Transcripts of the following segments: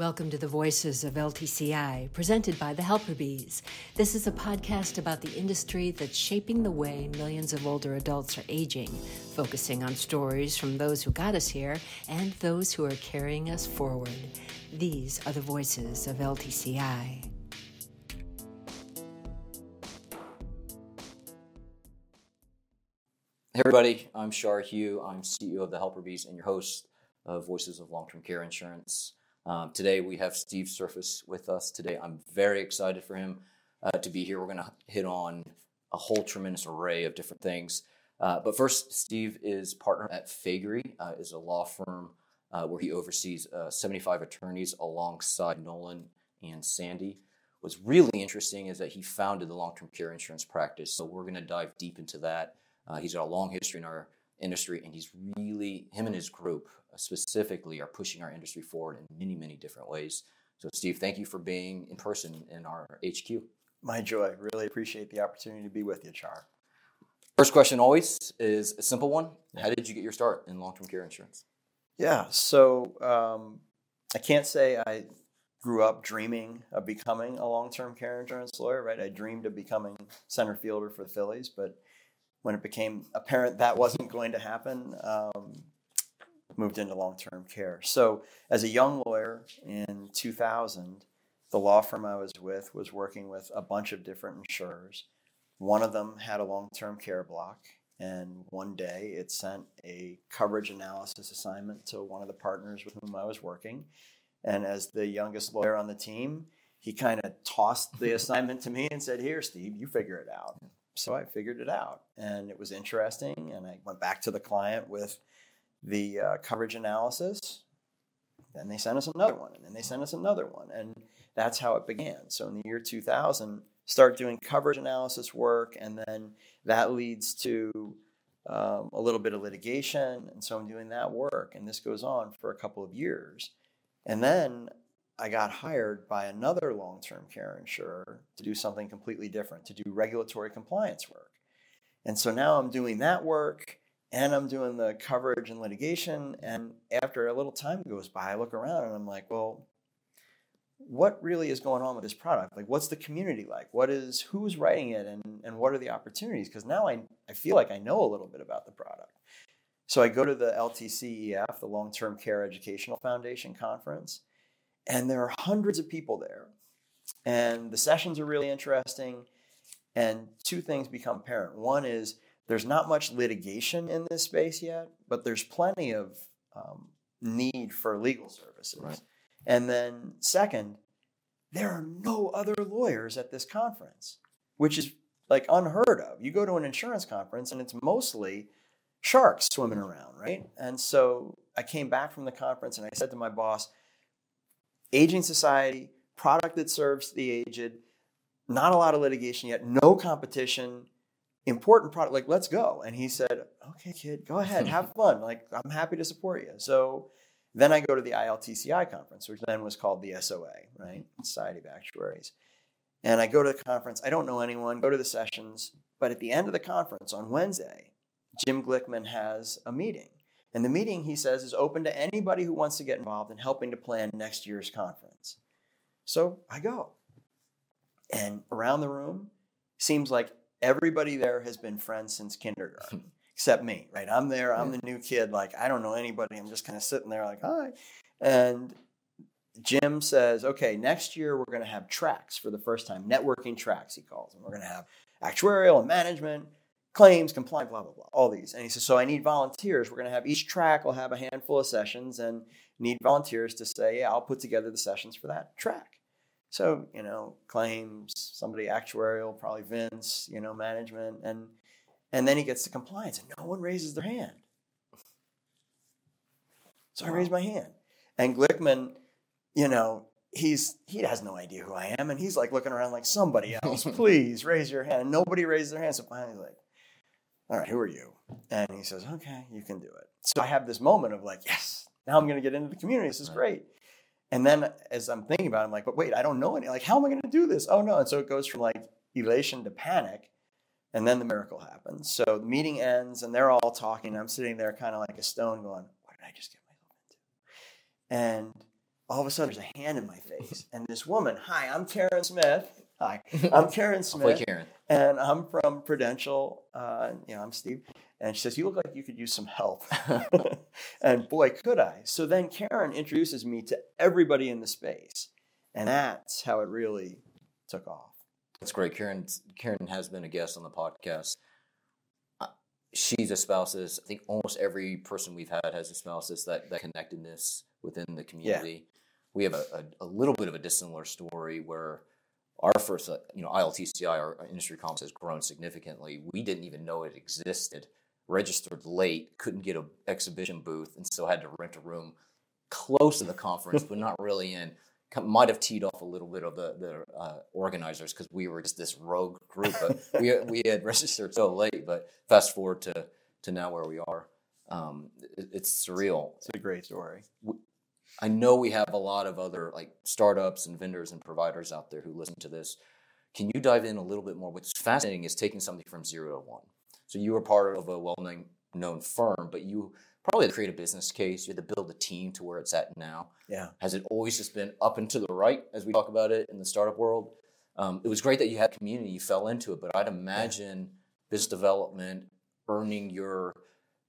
Welcome to the Voices of LTCI, presented by the Helper Bees. This is a podcast about the industry that's shaping the way millions of older adults are aging, focusing on stories from those who got us here and those who are carrying us forward. These are the Voices of LTCI. Hey everybody, I'm Char Hu. I'm CEO of the Helper Bees and your host of Voices of Long-Term Care Insurance. Um, today we have Steve Serfass with us. Today I'm very excited for him uh, to be here. We're going to hit on a whole tremendous array of different things. Uh, but first, Steve is partner at Faegre, uh, is a law firm uh, where he oversees uh, 75 attorneys alongside Nolan and Sandy. What's really interesting is that he founded the long-term care insurance practice. So we're going to dive deep into that. Uh, he's got a long history in our industry, and he's really him and his group specifically are pushing our industry forward in many, many different ways. So, Steve, thank you for being in person in our HQ. My joy. Really appreciate the opportunity to be with you, Char. First question always is a simple one. How did you get your start in long term care insurance? Yeah, so um, I can't say I grew up dreaming of becoming a long term care insurance lawyer, right? I dreamed of becoming center fielder for the Phillies, but when it became apparent that wasn't going to happen, um, moved into long term care. So, as a young lawyer in 2000, the law firm I was with was working with a bunch of different insurers. One of them had a long term care block, and one day it sent a coverage analysis assignment to one of the partners with whom I was working. And as the youngest lawyer on the team, he kind of tossed the assignment to me and said, Here, Steve, you figure it out. So I figured it out, and it was interesting. And I went back to the client with the uh, coverage analysis. Then they sent us another one, and then they sent us another one, and that's how it began. So in the year 2000, start doing coverage analysis work, and then that leads to um, a little bit of litigation, and so I'm doing that work, and this goes on for a couple of years, and then I got hired by another long-term care insurer to do something completely different, to do regulatory compliance work, and so now I'm doing that work and I'm doing the coverage and litigation. And after a little time goes by, I look around and I'm like, well, what really is going on with this product? Like, what's the community like? What is who's writing it, and and what are the opportunities? Because now I I feel like I know a little bit about the product. So I go to the LTCEF, the Long Term Care Educational Foundation conference, and there are hundreds of people there, and the sessions are really interesting. And two things become apparent. One is there's not much litigation in this space yet, but there's plenty of um, need for legal services. Right. And then, second, there are no other lawyers at this conference, which is like unheard of. You go to an insurance conference and it's mostly sharks swimming around, right? And so I came back from the conference and I said to my boss, Aging Society, product that serves the aged, not a lot of litigation yet, no competition, important product like let's go. And he said okay kid go ahead have fun. Like i'm happy to support you. So then i go to the iltci conference which then was called the soa right? Society of actuaries. And i go to the conference. I don't know anyone. Go to the sessions. But at the end of the conference on wednesday jim glickman has a meeting and the meeting he says is open to anybody who wants to get involved in helping to plan next year's conference. So i go. And around the room seems like everybody there has been friends since kindergarten except me right? I'm there i'm the new kid like i don't know anybody. I'm just kind of sitting there like hi. And jim says okay next year we're going to have tracks for the first time networking tracks he calls them. We're going to have actuarial and management claims compliance blah blah blah all these and he says so i need volunteers we're going to have each track will have a handful of sessions and need volunteers to say yeah i'll put together the sessions for that track so, you know, claims, somebody actuarial, probably Vince, you know, management, and and then he gets to compliance and no one raises their hand. So I raise my hand. And Glickman, you know, he's he has no idea who I am, and he's like looking around like somebody else, please raise your hand. And nobody raises their hand. So finally like, All right, who are you? And he says, Okay, you can do it. So I have this moment of like, yes, now I'm gonna get into the community. This is great. And then as I'm thinking about it, I'm like, but wait, I don't know any. Like, how am I going to do this? Oh no. And so it goes from like elation to panic. And then the miracle happens. So the meeting ends and they're all talking. I'm sitting there kind of like a stone going, what did I just get myself into? And all of a sudden there's a hand in my face, and this woman, hi, I'm Karen Smith. Hi, I'm Karen Smith, Karen. And I'm from Prudential. Uh, you know, I'm Steve. And she says, You look like you could use some help. and boy, could I. So then Karen introduces me to everybody in the space. And that's how it really took off. That's great. Karen Karen has been a guest on the podcast. Uh, She's espouses. I think almost every person we've had has espouses that that connectedness within the community. We have a, a, a little bit of a dissimilar story where our first, uh, you know, ILTCI, our industry conference has grown significantly. We didn't even know it existed. Registered late, couldn't get an exhibition booth, and so had to rent a room close to the conference, but not really in. Might have teed off a little bit of the the uh, organizers because we were just this rogue group. But we we had registered so late. But fast forward to to now where we are, um, it, it's surreal. It's a great story. I know we have a lot of other like startups and vendors and providers out there who listen to this. Can you dive in a little bit more? What's fascinating is taking something from zero to one. So you were part of a well-known firm, but you probably had to create a business case. You had to build a team to where it's at now. Yeah. Has it always just been up and to the right as we talk about it in the startup world? Um, it was great that you had community, you fell into it, but I'd imagine business development, earning your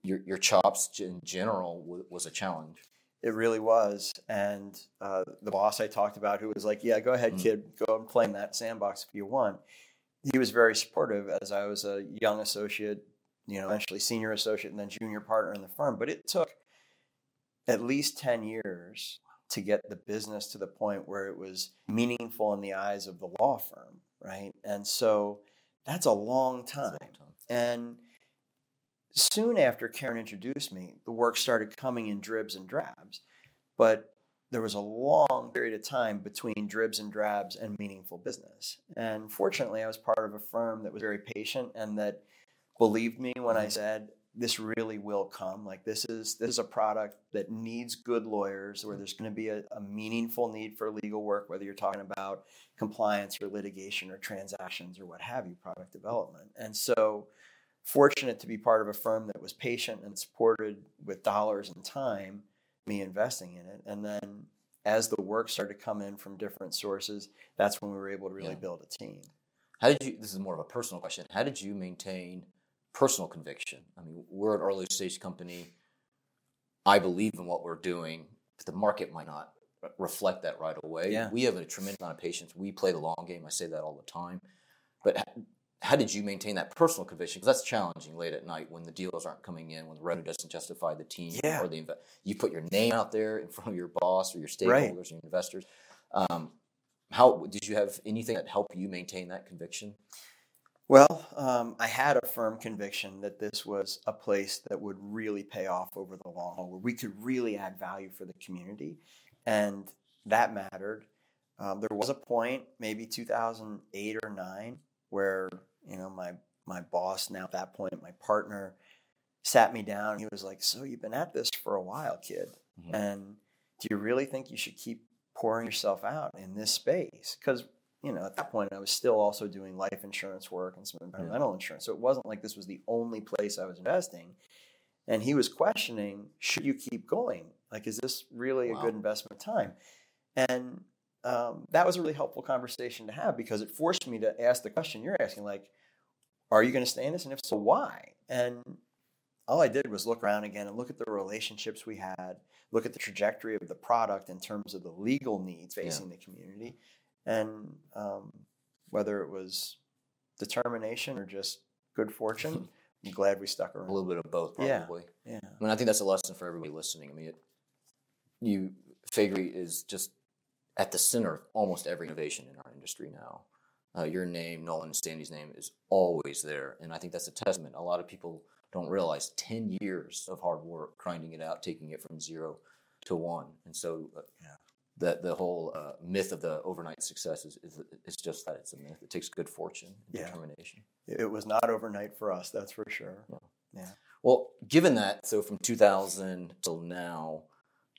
your, your chops in general was a challenge. It really was. And uh, the boss I talked about, who was like, Yeah, go ahead, Mm. kid, go and play in that sandbox if you want. He was very supportive as I was a young associate, you know, eventually senior associate and then junior partner in the firm. But it took at least 10 years to get the business to the point where it was meaningful in the eyes of the law firm, right? And so that's a long time. And soon after Karen introduced me, the work started coming in dribs and drabs. But there was a long period of time between dribs and drabs and meaningful business. And fortunately, I was part of a firm that was very patient and that believed me when I mm-hmm. said, this really will come. Like this is this is a product that needs good lawyers, where mm. there's going to be a, a meaningful need for legal work, whether you're talking about compliance or litigation or transactions or what have you, product development. And so fortunate to be part of a firm that was patient and supported with dollars and time me investing in it and then as the work started to come in from different sources that's when we were able to really Yeah. build a team How did you? This is more of a personal question. How did you maintain personal conviction? I mean, we're an early stage company. I believe in what we're doing. But the market might not reflect that right away. Yeah. We have a tremendous amount of patience. We play the long game. I say that all the time. But how did you maintain that personal conviction? Because that's challenging late at night when the deals aren't coming in, when the revenue doesn't justify the team Yeah. or the inve- you put your name out there in front of your boss or your stakeholders Right. or your investors. Um, how did you have anything that helped you maintain that conviction? well um, i had a firm conviction that this was a place that would really pay off over the long haul where we could really add value for the community and that mattered um, there was a point maybe 2008 or 9 where you know my my boss now at that point my partner sat me down. He was like so you've been at this for a while kid. Mhm. and do you really think you should keep pouring yourself out in this space? Because you know at that point i was still also doing life insurance work and some environmental insurance. So it wasn't like this was the only place i was investing. And he was questioning should you keep going? Like is this really Wow. a good investment time? And um, that was a really helpful conversation to have because it forced me to ask the question you're asking like are you going to stay in this and if so why and all i did was look around again and look at the relationships we had look at the trajectory of the product in terms of the legal needs Yeah. facing the community and um, whether it was determination or just good fortune i'm glad we stuck around. A little bit of both, probably. yeah I mean, I think that's a lesson for everybody listening. I mean, it, you Faegre is just at the center of almost every innovation in our industry now. Uh, your name, Nolan and Sandy's name, is always there, and I think that's a testament. A lot of people don't realize ten years of hard work, grinding it out, taking it from zero to one, and so uh, Yeah. that the whole uh, myth of the overnight success is, is is just that it's a myth. It takes good fortune and Yeah. determination. it was not overnight for us that's for sure Yeah. Well, given that, so from 2000 till now,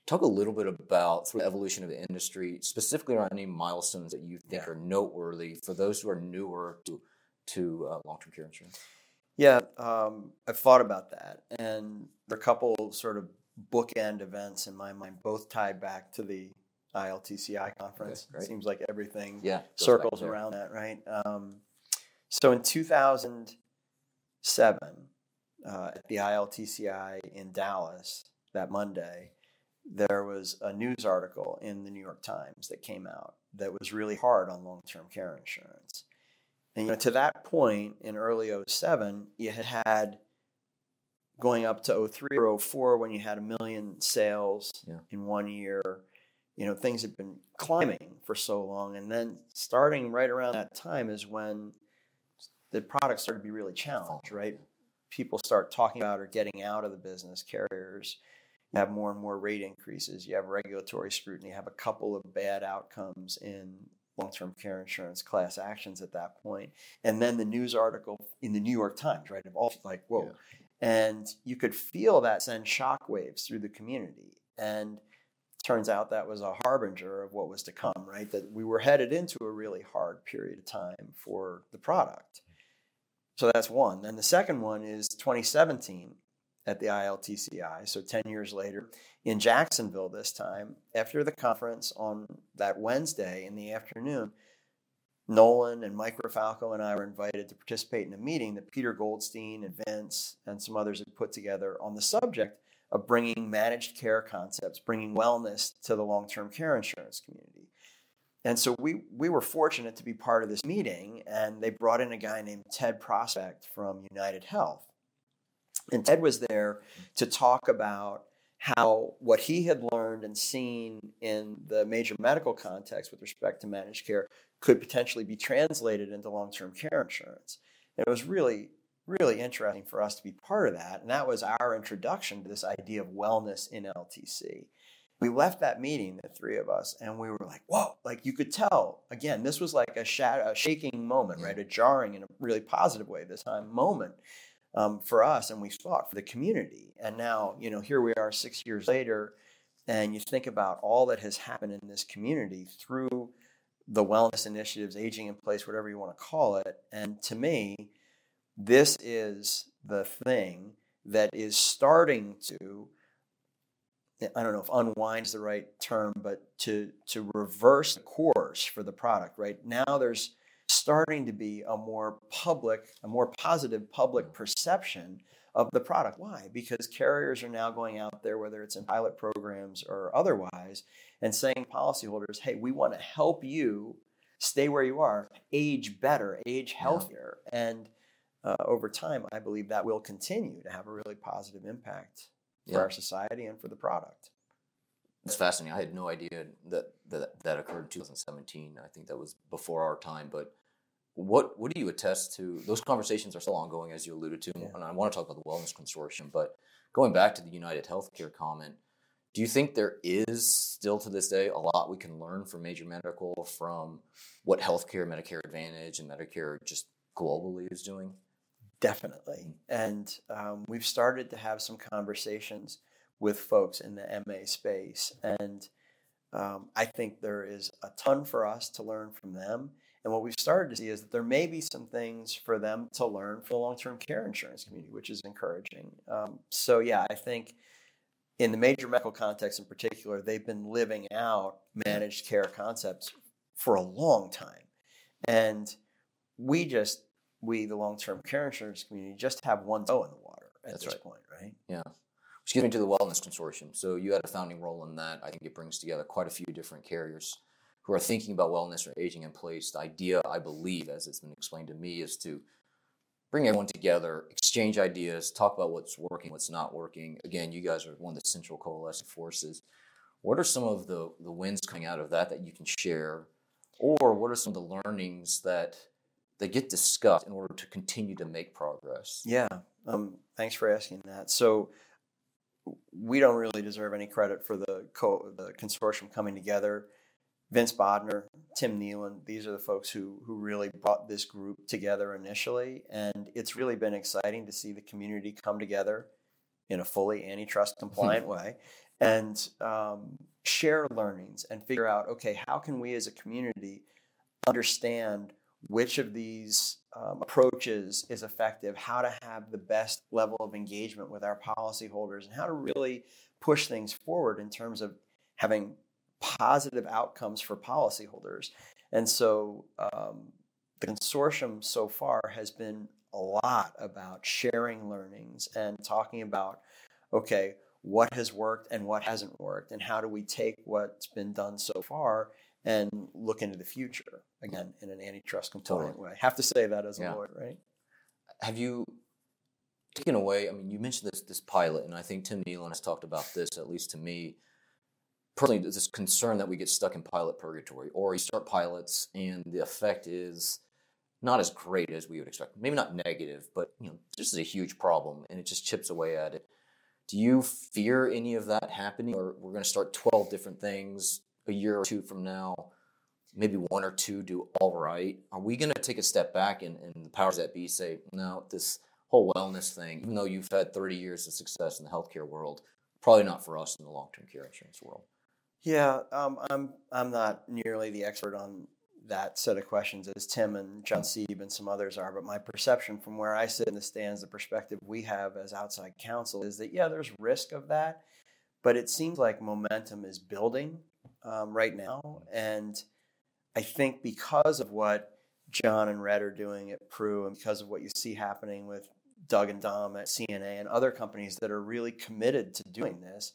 talk a little bit about sort of the evolution of the industry, specifically around any milestones that you think Yeah. are noteworthy for those who are newer to to uh, long-term care insurance. Yeah, um, I've thought about that, and there are a couple sort of bookend events in my mind, both tied back to the ILTCI conference. Okay. Seems like everything Yeah. circles around that, right? Um, so in 2007, uh, at the ILTCI in Dallas that Monday, there was a news article in the New York Times that came out that was really hard on long-term care insurance. And you know, to that point in early 07, you had had going up to 03 or 04 when you had a million sales Yeah. in one year. You know, things had been climbing for so long. And then starting right around that time is when the product started to be really challenged, right? People start talking about or getting out of the business, carriers have more and more rate increases, you have regulatory scrutiny, you have a couple of bad outcomes in long-term care insurance class actions at that point. And then the news article in the New York Times, right? Of all like, whoa. Yeah. And you could feel that send shockwaves through the community. And turns out that was a harbinger of what was to come, right? That we were headed into a really hard period of time for the product. So that's one. Then the second one is 2017 at the ILTCI, so 10 years later, in Jacksonville this time, after the conference on that Wednesday in the afternoon, Nolan and Mike Rafalco and I were invited to participate in a meeting that Peter Goldstein and Vince and some others had put together on the subject of bringing managed care concepts, bringing wellness to the long term care insurance community. And so we, we were fortunate to be part of this meeting, and they brought in a guy named Ted Prospect from United Health. And Ted was there to talk about how what he had learned and seen in the major medical context with respect to managed care could potentially be translated into long term care insurance. And it was really, really interesting for us to be part of that. And that was our introduction to this idea of wellness in LTC. We left that meeting, the three of us, and we were like, whoa, like you could tell. Again, this was like a, shat- a shaking moment, right? A jarring in a really positive way this time moment um, for us and we fought for the community. And now, you know, here we are six years later, and you think about all that has happened in this community through the wellness initiatives, aging in place, whatever you want to call it. And to me, this is the thing that is starting to I don't know if unwind is the right term, but to to reverse the course for the product. Right now, there's starting to be a more public, a more positive public perception of the product. Why? Because carriers are now going out there, whether it's in pilot programs or otherwise, and saying policyholders, hey, we want to help you stay where you are, age better, age healthier. And uh, over time, I believe that will continue to have a really positive impact for Yeah. our society and for the product. That's fascinating. I had no idea that that, that occurred in 2017. I think that was before our time. But what what do you attest to? Those conversations are still ongoing, as you alluded to, Yeah. and I want to talk about the Wellness Consortium. But going back to the United Healthcare comment, do you think there is still to this day a lot we can learn from major medical from what healthcare, Medicare Advantage, and Medicare just globally is doing? Definitely. And um, we've started to have some conversations with folks in the MA space. And um, I think there is a ton for us to learn from them. And what we've started to see is that there may be some things for them to learn from the long term care insurance community, which is encouraging. Um, so, yeah, I think in the major medical context in particular, they've been living out managed care concepts for a long time. And we just, we, the long term care insurance community, just have one toe in the water at That's this right. point, right? Yeah. Gets me to the Wellness Consortium. So you had a founding role in that. I think it brings together quite a few different carriers who are thinking about wellness or aging in place. The idea, I believe, as it's been explained to me, is to bring everyone together, exchange ideas, talk about what's working, what's not working. Again, you guys are one of the central coalescing forces. What are some of the, the wins coming out of that that you can share? Or what are some of the learnings that that get discussed in order to continue to make progress? Yeah. Um, thanks for asking that. So we don't really deserve any credit for the co- the consortium coming together. Vince Bodner, Tim Nealon, these are the folks who who really brought this group together initially, and it's really been exciting to see the community come together in a fully antitrust compliant way and um, share learnings and figure out okay how can we as a community understand which of these um, approaches is effective, how to have the best level of engagement with our policyholders, and how to really push things forward in terms of having positive outcomes for policyholders. And so um, the consortium so far has been a lot about sharing learnings and talking about, okay, what has worked and what hasn't worked, and how do we take what's been done so far and look into the future again in an antitrust compliant totally. way. I have to say that as a yeah. lawyer, right? Have you taken away? I mean, you mentioned this this pilot, and I think Tim Nealon has talked about this at least to me personally. This concern that we get stuck in pilot purgatory, or you start pilots, and the effect is not as great as we would expect. Maybe not negative, but you know, this is a huge problem, and it just chips away at it. Do you fear any of that happening, or we're going to start twelve different things a year or two from now? Maybe one or two do all right. Are we going to take a step back and, and the powers that be say, no, this whole wellness thing, even though you've had 30 years of success in the healthcare world, probably not for us in the long term care insurance world? Yeah, um, I'm I'm not nearly the expert on that set of questions as Tim and John Sieb and some others are, but my perception from where I sit in the stands, the perspective we have as outside counsel is that, yeah, there's risk of that, but it seems like momentum is building um, right now. And I think because of what John and Red are doing at Pru and because of what you see happening with Doug and Dom at CNA and other companies that are really committed to doing this,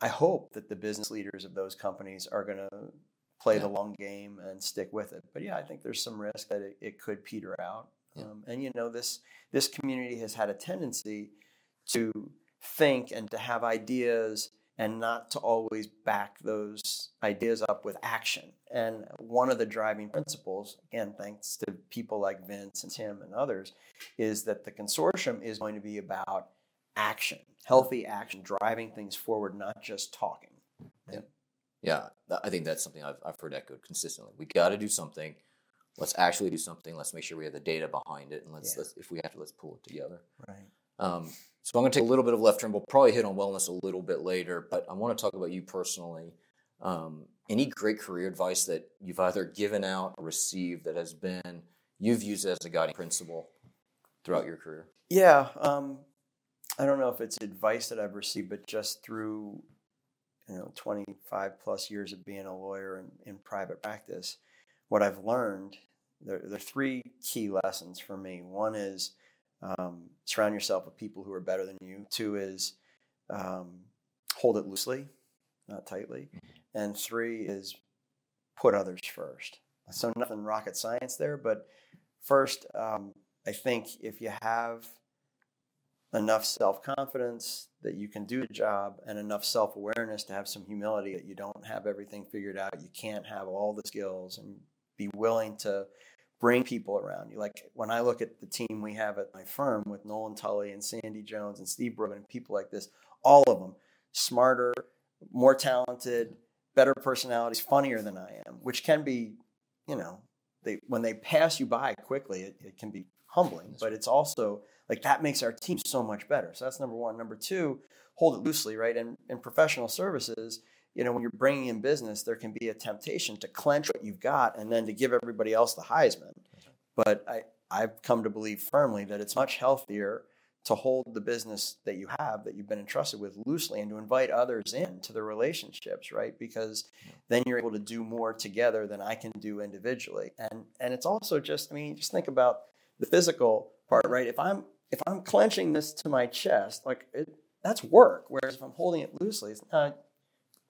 I hope that the business leaders of those companies are going to play yeah. the long game and stick with it. But yeah, I think there's some risk that it, it could peter out. Yeah. Um, and you know, this this community has had a tendency to think and to have ideas and not to always back those ideas up with action. And one of the driving principles, again, thanks to people like Vince and Tim and others, is that the consortium is going to be about action, healthy action, driving things forward, not just talking. Yeah. Yeah, I think that's something I've, I've heard echoed consistently. We got to do something. Let's actually do something. Let's make sure we have the data behind it, and let's, yeah. let's if we have to, let's pull it together. Right. Um, so I'm going to take a little bit of left turn. We'll probably hit on wellness a little bit later, but I want to talk about you personally. Um, any great career advice that you've either given out or received that has been you've used as a guiding principle throughout your career? Yeah, um, I don't know if it's advice that I've received, but just through you know 25 plus years of being a lawyer in, in private practice, what I've learned there, there are three key lessons for me. One is um, surround yourself with people who are better than you. Two is um, hold it loosely, not tightly. And three is put others first. So nothing rocket science there, but first, um, I think if you have enough self confidence that you can do the job and enough self awareness to have some humility that you don't have everything figured out, you can't have all the skills, and be willing to bring people around you. Like when I look at the team we have at my firm with Nolan Tully and Sandy Jones and Steve Brogan and people like this, all of them smarter, more talented, better personalities, funnier than I am, which can be, you know, they when they pass you by quickly, it, it can be humbling, but it's also like that makes our team so much better. So that's number one. Number two, hold it loosely, right? And in professional services, you know, when you're bringing in business, there can be a temptation to clench what you've got and then to give everybody else the Heisman. But I, I've come to believe firmly that it's much healthier to hold the business that you have that you've been entrusted with loosely and to invite others in to the relationships right? Because then you're able to do more together than i can do individually. And and it's also just i mean just think about the physical part right? If i'm if i'm clenching this to my chest like it, that's work whereas if i'm holding it loosely it's not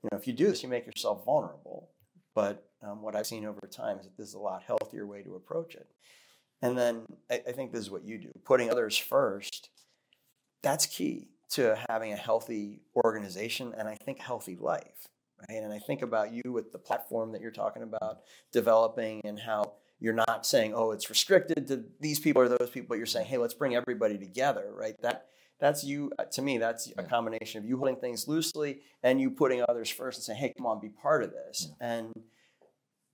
you know, if you do this, you make yourself vulnerable. But um, what I've seen over time is that this is a lot healthier way to approach it. And then I, I think this is what you do putting others first. That's key to having a healthy organization and I think healthy life. Right? And I think about you with the platform that you're talking about developing and how you're not saying, oh, it's restricted to these people or those people, but you're saying, hey, let's bring everybody together, right? That that's you uh, to me that's a combination of you holding things loosely and you putting others first and saying hey come on be part of this. Yeah. and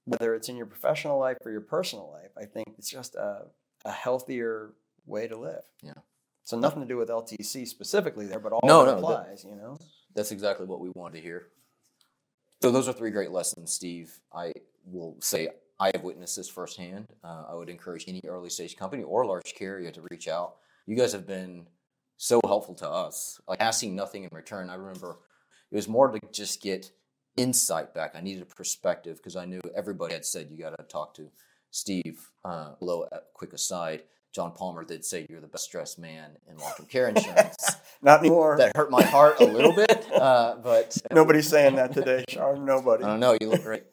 whether it's in your professional life or your personal life i think it's just a, a healthier way to live. Yeah. So nothing to do with ltc specifically there but all no, no, applies that, you know? That's exactly what we wanted to hear. So those are three great lessons steve. I will say i have witnessed this firsthand. Uh, i would encourage any early stage company or large carrier to reach out. You guys have been so helpful to us. Like asking nothing in return. I remember it was more to just get insight back. I needed a perspective because I knew everybody had said you got to talk to Steve. Uh, below, a quick aside, John Palmer did say you're the best dressed man in long-term care insurance. Not anymore. that hurt my heart a little bit, uh, but Nobody's saying that today, Sean. Nobody. I don't know. You look great.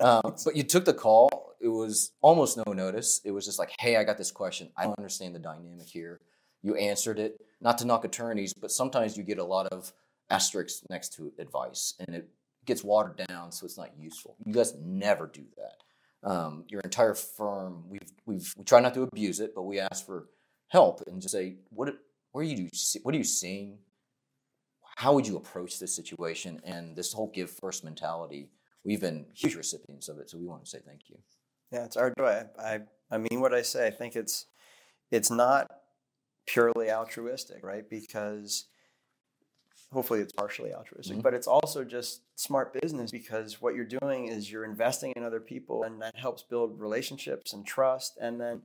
Um, but you took the call. It was almost no notice. It was just like, hey, I got this question. I don't understand the dynamic here. You answered it. Not to knock attorneys, but sometimes you get a lot of asterisks next to advice, and it gets watered down, so it's not useful. You guys never do that. Um, your entire firm, we've we've we try not to abuse it, but we ask for help and just say, what what are you what are you seeing? How would you approach this situation? And this whole give first mentality, we've been huge recipients of it, so we want to say thank you. Yeah, it's our joy. I, I mean what I say. I think it's it's not purely altruistic, right? Because hopefully it's partially altruistic, Mhm. but it's also just smart business because what you're doing is you're investing in other people and that helps build relationships and trust. And then,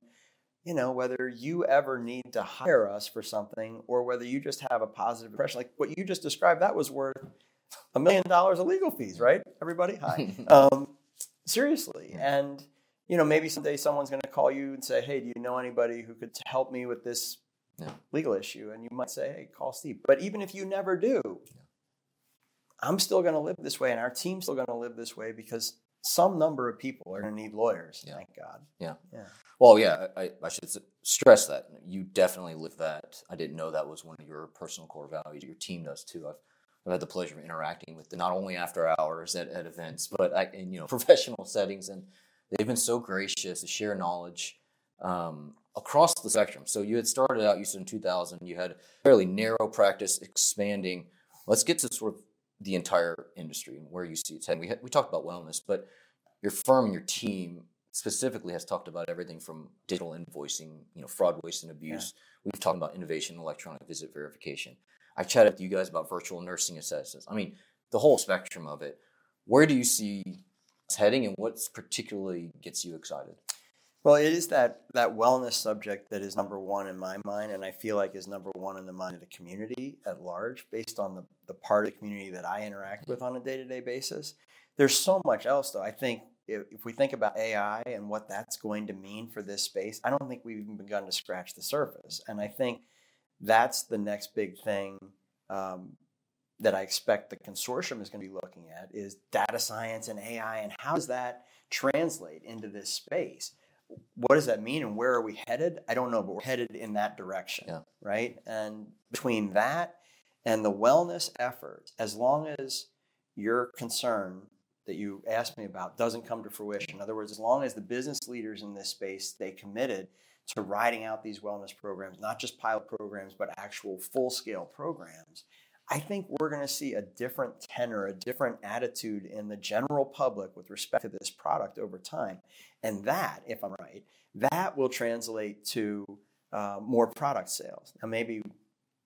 you know, whether you ever need to hire us for something or whether you just have a positive impression, like what you just described, that was worth a million dollars of legal fees, right? Everybody, hi. um, seriously. And, you know, maybe someday someone's going to call you and say, hey, do you know anybody who could help me with this Yeah. legal issue? And you might say, hey, call Steve. But even if you never do, I'm still going to live this way and our team's still going to live this way because some number of people are going to need lawyers. Yeah. Thank God. Yeah. Yeah. Well, yeah, I, I should stress that you definitely live that. I didn't know that was one of your personal core values. Your team does too. I've, I've had the pleasure of interacting with them, not only after hours at, at events, but I, in you know professional settings, and they've been so gracious to share knowledge um, across the spectrum. So you had started out, you said in 2000, you had fairly narrow practice, expanding. Let's get to sort of the entire industry and where you see it's heading. We had, we talked about wellness, but your firm and your team specifically has talked about everything from digital invoicing, you know, fraud, waste, and abuse. We've talked about innovation, electronic visit verification. I chatted with you guys about virtual nursing assessments. I mean, the whole spectrum of it. Where do you see it's heading, and what's particularly gets you excited? Well, it is that that wellness subject that is number one in my mind, and I feel like is number one in the mind of the community at large, based on the, the part of the community that I interact with on a day to day basis. There's so much else, though. I think if, if we think about AI and what that's going to mean for this space, I don't think we've even begun to scratch the surface. And I think that's the next big thing um, that I expect the consortium is going to be looking at is data science and AI, and how does that translate into this space? What does that mean and where are we headed? I don't know, but we're headed in that direction, Yeah. right? And between that and the wellness effort, as long as your concern that you asked me about doesn't come to fruition, in other words, as long as the business leaders in this space stay committed to riding out these wellness programs, not just pilot programs, but actual full scale programs, I think we're going to see a different tenor, a different attitude in the general public with respect to this product over time. And that, if I'm right, that will translate to uh, more product sales. Now, maybe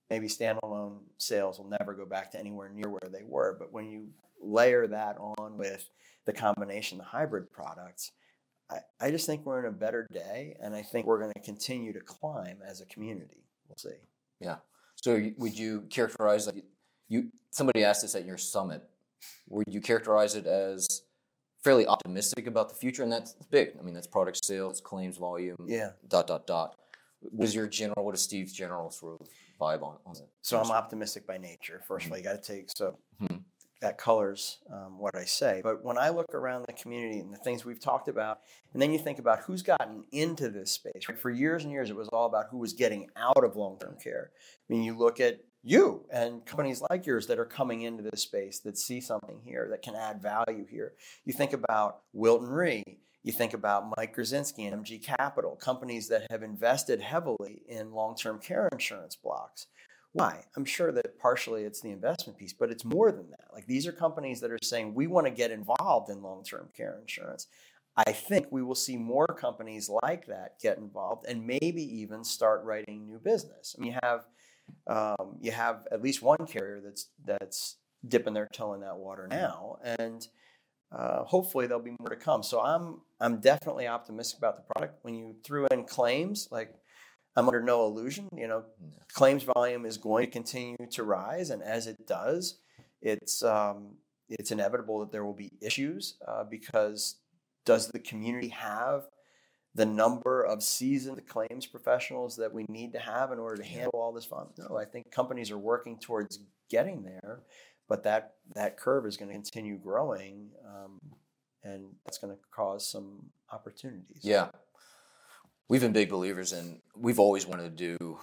maybe standalone sales will never go back to anywhere near where they were, but when you layer that on with the combination the hybrid products, I, I just think we're in a better day, and I think we're going to continue to climb as a community. We'll see. Yeah. So would you characterize you? Somebody asked this at your summit. Would you characterize it as fairly optimistic about the future? And that's big. I mean, that's product sales, claims volume, Yeah. dot dot dot. What is your general? What is Steve's general sort of vibe on on it? So I'm optimistic by nature. First of all, you got to take so Mhm. that colors um, what I say. But when I look around the community and the things we've talked about, and then you think about who's gotten into this space. Right? For years and years, it was all about who was getting out of long-term care. I mean, you look at you and companies like yours that are coming into this space that see something here that can add value here. You think about Wilton Re. You think about Mike Grzinski and MG Capital, companies that have invested heavily in long-term care insurance blocks. Why? I'm sure that partially it's the investment piece, but it's more than that. Like these are companies that are saying we want to get involved in long-term care insurance. I think we will see more companies like that get involved and maybe even start writing new business. I mean, you have um, you have at least one carrier that's that's dipping their toe in that water now, and uh, hopefully there'll be more to come. So I'm I'm definitely optimistic about the product. When you threw in claims, like I'm under no illusion, you know, claims volume is going to continue to rise, and as it does, it's um, it's inevitable that there will be issues uh, because does the community have the number of seasoned claims professionals that we need to have in order to handle all this fun? No, I think companies are working towards getting there, but that that curve is going to continue growing, um, and that's going to cause some opportunities. Yeah, we've been big believers in. We've always wanted to do.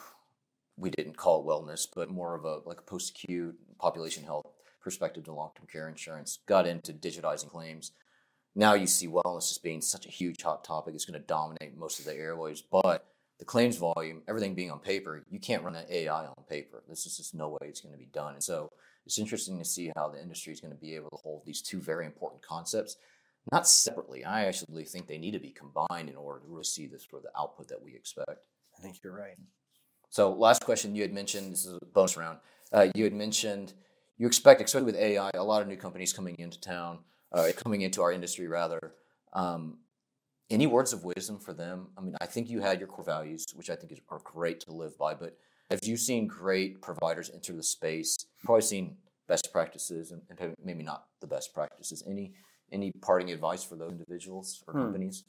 We didn't call it wellness, but more of a like a post acute population health perspective to long term care insurance. Got into digitizing claims now you see wellness as being such a huge hot topic. It's going to dominate most of the airways. But the claims volume, everything being on paper, you can't run an AI on paper. This is just no way it's going to be done. And so it's interesting to see how the industry is going to be able to hold these two very important concepts, not separately. I actually think they need to be combined in order to really see this for the output that we expect. I think you're right. So, last question you had mentioned this is a bonus round. Uh, you had mentioned you expect, especially with AI, a lot of new companies coming into town uh, coming into our industry rather. Um, any words of wisdom for them? I mean, I think you had your core values, which I think is, are great to live by. But have you seen great providers enter the space? Probably seen best practices and, and maybe not the best practices. Any any parting advice for those individuals or hmm. companies?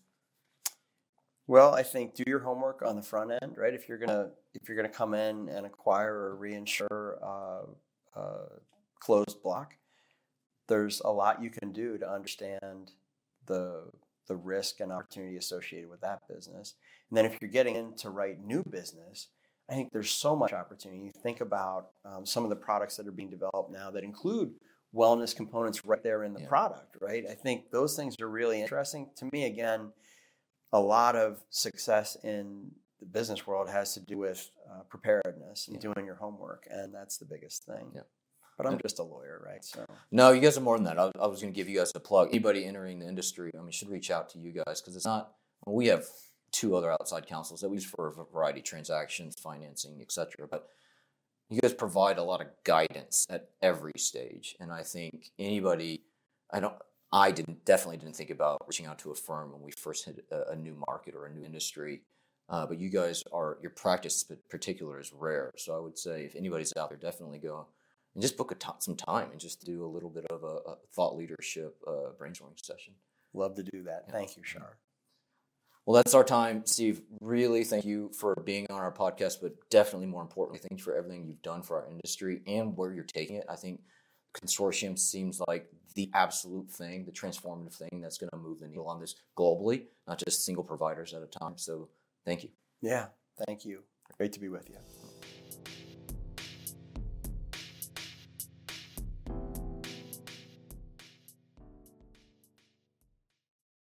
Well, I think do your homework on the front end, right? If you're gonna if you're gonna come in and acquire or reinsure uh, uh, closed block, there's a lot you can do to understand the the risk and opportunity associated with that business. And then if you're getting into write new business, I think there's so much opportunity. You think about um, some of the products that are being developed now that include wellness components right there in the yeah. product, right? I think those things are really interesting. To me, again, a lot of success in the business world has to do with uh, preparedness and yeah. doing your homework, and that's the biggest thing. Yeah. But I'm just a lawyer, right? So no, you guys are more than that. I, I was going to give you guys a plug. Anybody entering the industry, I mean, should reach out to you guys because it's not. Well, we have two other outside counsels that we use for a variety of transactions, financing, etc. But you guys provide a lot of guidance at every stage, and I think anybody, I don't. I didn't definitely didn't think about reaching out to a firm when we first hit a, a new market or a new industry. Uh, but you guys are your practice in particular is rare. So I would say if anybody's out there, definitely go and just book a t- some time and just do a little bit of a, a thought leadership uh, brainstorming session. Love to do that. Yeah. Thank you, Char. Well, that's our time, Steve. Really, thank you for being on our podcast, but definitely more importantly, thank you for everything you've done for our industry and where you're taking it. I think consortium seems like the absolute thing, the transformative thing that's going to move the needle on this globally, not just single providers at a time. So, thank you. Yeah, thank you. Great to be with you.